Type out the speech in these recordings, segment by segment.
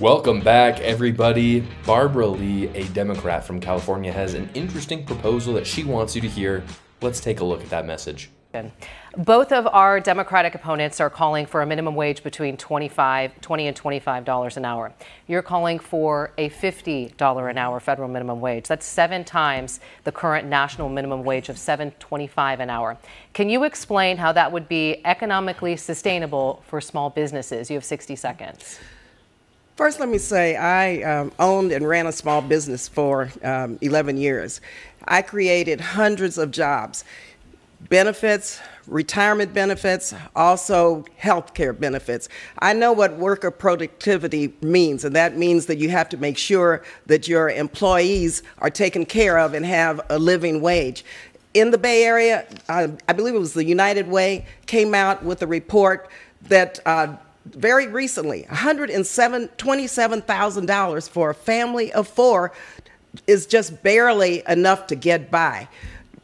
Welcome back, everybody. Barbara Lee, a Democrat from California, has an interesting proposal that she wants you to hear. Let's take a look at that message. Both of our Democratic opponents are calling for a minimum wage between 25, 20 and 25 dollars an hour. You're calling for a 50 dollar an hour federal minimum wage. That's seven times the current national minimum wage of 7.25 an hour. Can you explain how that would be economically sustainable for small businesses? You have 60 seconds. First, let me say I um, owned and ran a small business for um, 11 years. I created hundreds of jobs benefits, retirement benefits, also health care benefits. I know what worker productivity means, and that means that you have to make sure that your employees are taken care of and have a living wage. In the Bay Area, uh, I believe it was the United Way, came out with a report that uh, very recently, $127,000 for a family of four is just barely enough to get by.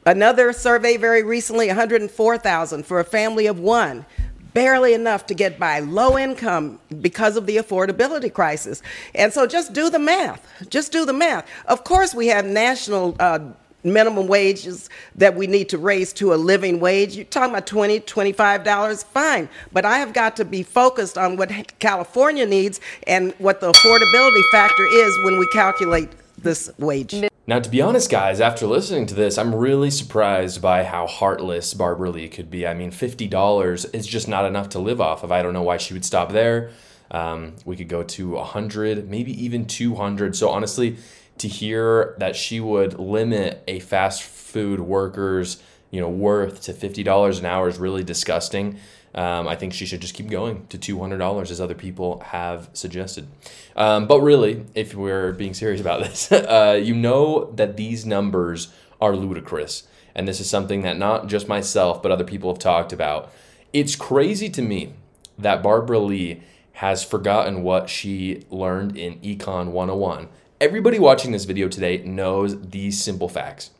Another survey very recently, 104,000 for a family of one. Barely enough to get by, low income because of the affordability crisis. And so just do the math. Just do the math. Of course, we have national uh, minimum wages that we need to raise to a living wage. You're talking about 20 $25, fine. But I have got to be focused on what California needs and what the affordability factor is when we calculate this wage. Now, to be honest, guys, after listening to this, I'm really surprised by how heartless Barbara Lee could be. I mean, $50 is just not enough to live off of. I don't know why she would stop there. Um, we could go to 100, maybe even 200. So, honestly, to hear that she would limit a fast food worker's you know worth to $50 an hour is really disgusting. Um, I think she should just keep going to $200 as other people have suggested. Um, but really, if we're being serious about this, uh, you know that these numbers are ludicrous. And this is something that not just myself, but other people have talked about. It's crazy to me that Barbara Lee has forgotten what she learned in Econ 101. Everybody watching this video today knows these simple facts.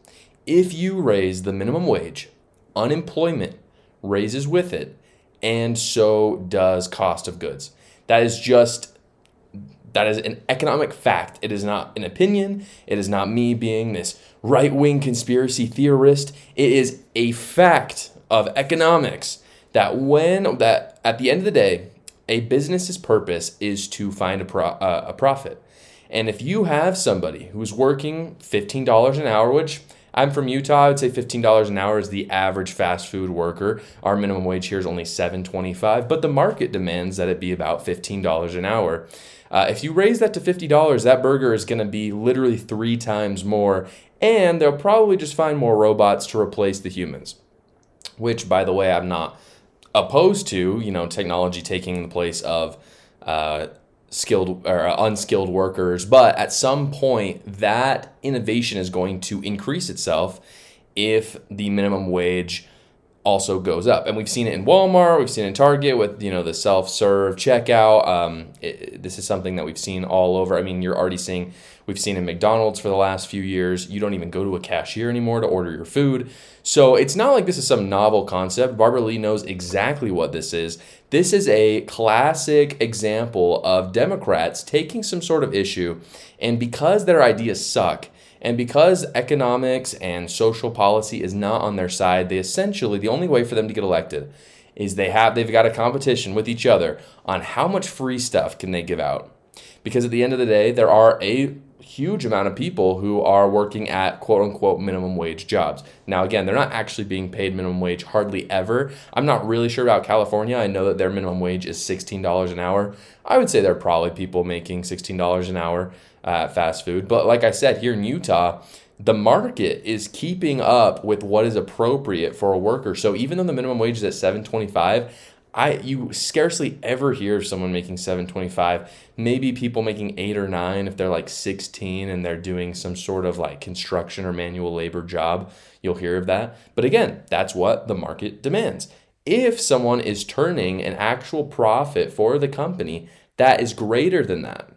If you raise the minimum wage, unemployment raises with it, and so does cost of goods. That is just that is an economic fact. It is not an opinion. It is not me being this right-wing conspiracy theorist. It is a fact of economics that when that at the end of the day, a business's purpose is to find a, pro, uh, a profit. And if you have somebody who's working $15 an hour, which I'm from Utah. I would say $15 an hour is the average fast food worker. Our minimum wage here is only $7.25, but the market demands that it be about $15 an hour. Uh, if you raise that to $50, that burger is going to be literally three times more, and they'll probably just find more robots to replace the humans. Which, by the way, I'm not opposed to, you know, technology taking the place of uh, skilled or uh, unskilled workers but at some point that innovation is going to increase itself if the minimum wage also goes up. And we've seen it in walmart we've seen it in target with you know the self-serve checkout. Um, it, this is something that we've seen all over. I mean you're already seeing we've seen in mcdonald's for the last few years you don't even go to a cashier anymore to order your food. So it's not like this is some novel concept. Barbara lee knows exactly what this is. This is a classic example of Democrats taking some sort of issue, and because their ideas suck, and because economics and social policy is not on their side, they essentially, the only way for them to get elected is they have they've got a competition with each other on how much free stuff can they give out. Because at the end of the day, there are a huge amount of people who are working at quote unquote minimum wage jobs. Now, again, they're not actually being paid minimum wage hardly ever. I'm not really sure about California. I know that their minimum wage is $16 an hour. I would say there are probably people making $16 an hour at fast food. But like I said, here in Utah, the market is keeping up with what is appropriate for a worker. So even though the minimum wage is at 725, I you scarcely ever hear of someone making 725. Maybe people making 8 or 9 if they're like 16 and they're doing some sort of like construction or manual labor job. You'll hear of that. But again, that's what the market demands. If someone is turning an actual profit for the company that is greater than that,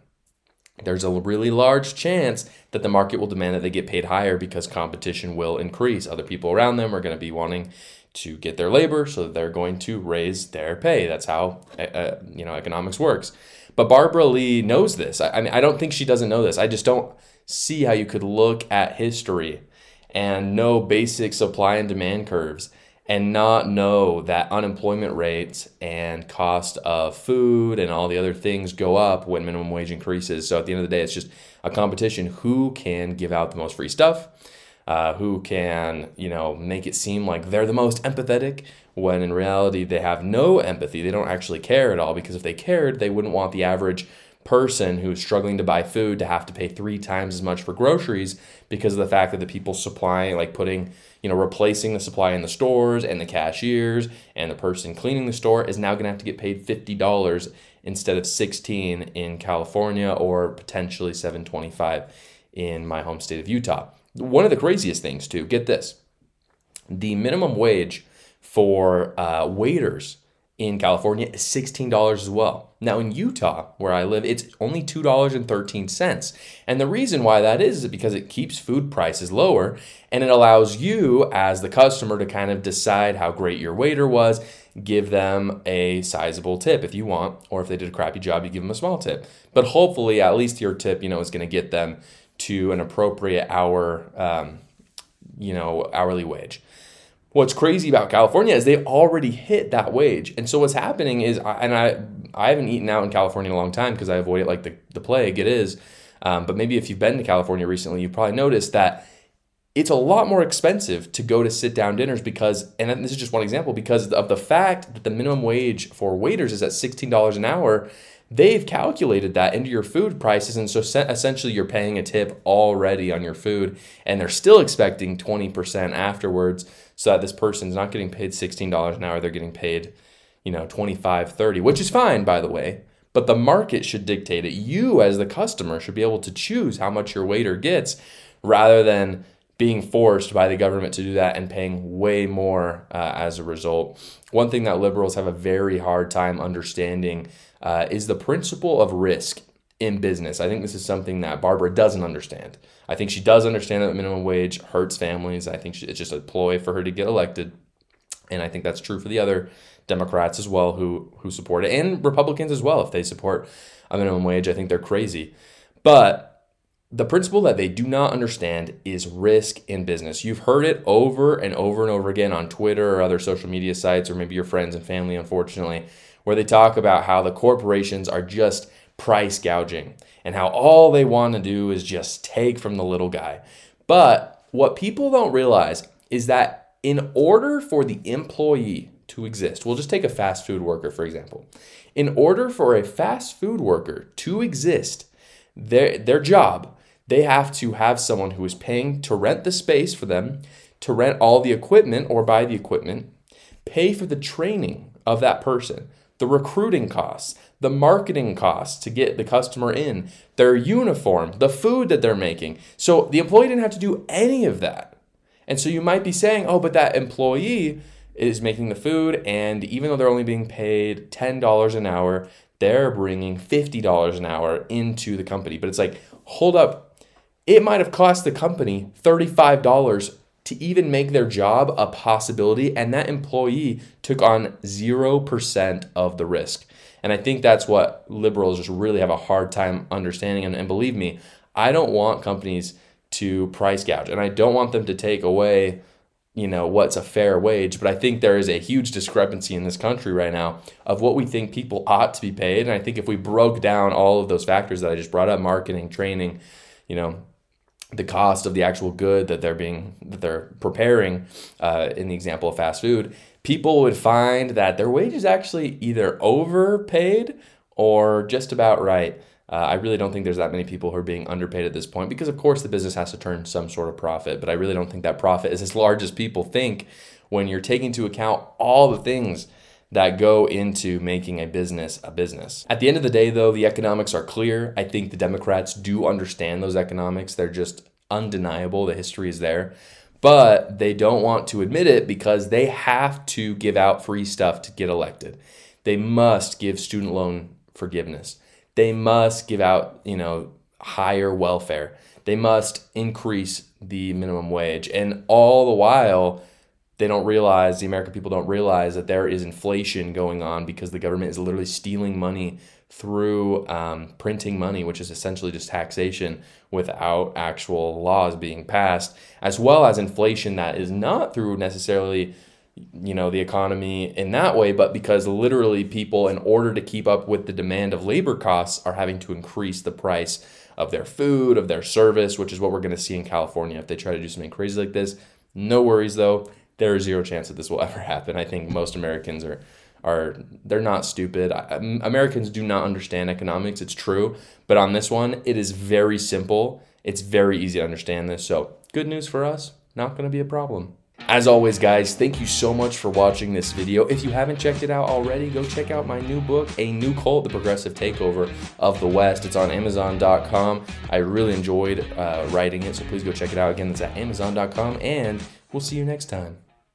there's a really large chance that the market will demand that they get paid higher because competition will increase. Other people around them are going to be wanting to get their labor, so they're going to raise their pay. That's how uh, uh, you know economics works. But Barbara Lee knows this. I, I mean, I don't think she doesn't know this. I just don't see how you could look at history and know basic supply and demand curves and not know that unemployment rates and cost of food and all the other things go up when minimum wage increases. So at the end of the day, it's just a competition who can give out the most free stuff, uh, who can, you know, make it seem like they're the most empathetic when in reality they have no empathy. They don't actually care at all because if they cared, they wouldn't want the average person who's struggling to buy food to have to pay three times as much for groceries because of the fact that the people supplying, like putting, you know, replacing the supply in the stores and the cashiers and the person cleaning the store is now going to have to get paid $50 instead of 16 in California or potentially 725 in my home state of Utah. One of the craziest things too, get this. The minimum wage for uh, waiters in California is $16 as well. Now, in Utah, where I live, it's only $2.13. And the reason why that is is because it keeps food prices lower and it allows you, as the customer, to kind of decide how great your waiter was, give them a sizable tip if you want, or if they did a crappy job, you give them a small tip. But hopefully, at least your tip, you know, is going to get them to an appropriate hour, um, you know, hourly wage what's crazy about California is they've already hit that wage. And so what's happening is, and I I haven't eaten out in California in a long time because I avoid it like the, the plague. It is, um, but maybe if you've been to California recently, you've probably noticed that it's a lot more expensive to go to sit down dinners because, and this is just one example, because of the fact that the minimum wage for waiters is at sixteen dollars an hour. They've calculated that into your food prices, and so essentially you're paying a tip already on your food, and they're still expecting twenty percent afterwards so that this person's not getting paid $16 an hour, they're getting paid, you know, 25, 30, which is fine, by the way. But the market should dictate it. You, as the customer, should be able to choose how much your waiter gets rather than being forced by the government to do that and paying way more uh, as a result. One thing that liberals have a very hard time understanding uh, is the principle of risk in business. I think this is something that Barbara doesn't understand. I think she does understand that minimum wage hurts families. I think she, it's just a ploy for her to get elected, and I think that's true for the other Democrats as well who who support it, and Republicans as well if they support a minimum wage. I think they're crazy, but the principle that they do not understand is risk in business. You've heard it over and over and over again on Twitter or other social media sites, or maybe your friends and family, unfortunately, where they talk about how the corporations are just price gouging and how all they want to do is just take from the little guy. But what people don't realize is that in order for the employee to exist, we'll just take a fast food worker, for example. In order for a fast food worker to exist, their, their job, they have to have someone who is paying to rent the space for them, to rent all the equipment or buy the equipment, pay for the training of that person, the recruiting costs, the marketing costs to get the customer in, their uniform, the food that they're making. So the employee didn't have to do any of that. And so you might be saying, oh, but that employee is making the food, and even though they're only being paid $10 an hour, they're bringing $50 an hour into the company. But it's like, hold up, it might have cost the company $35 to even make their job a possibility, and that employee took on 0% of the risk. And I think that's what liberals just really have a hard time understanding. And, and believe me, I don't want companies to price gouge, and I don't want them to take away you know what's a fair wage but i think there is a huge discrepancy in this country right now of what we think people ought to be paid and i think if we broke down all of those factors that i just brought up marketing training you know the cost of the actual good that they're being that they're preparing uh, in the example of fast food people would find that their wage is actually either overpaid or just about right. Uh, i really don't think there's that many people who are being underpaid at this point because of course the business has to turn some sort of profit but i really don't think that profit is as large as people think when you're taking into account all the things that go into making a business a business. At the end of the day, though, the economics are clear. I think the Democrats do understand those economics. They're just undeniable. The history is there. But they don't want to admit it because they have to give out free stuff to get elected. They must give student loan forgiveness. They must give out, you know, higher welfare. They must increase the minimum wage. And all the while, they don't realize, the American people don't realize that there is inflation going on because the government is literally stealing money through um, printing money, which is essentially just taxation without actual laws being passed, as well as inflation that is not through necessarily you know the economy in that way but because literally people in order to keep up with the demand of labor costs are having to increase the price of their food of their service which is what we're going to see in california. If they try to do something crazy like this no worries though there is zero chance that this will ever happen i think most americans are are they're not stupid americans do not understand economics it's true but on this one it is very simple it's very easy to understand this so good news for us not going to be a problem as always, guys, thank you so much for watching this video. If you haven't checked it out already, go check out my new book, A New Cult, The Progressive Takeover of the West. It's on Amazon.com. I really enjoyed uh, writing it, so please go check it out. Again, it's at Amazon.com, and we'll see you next time.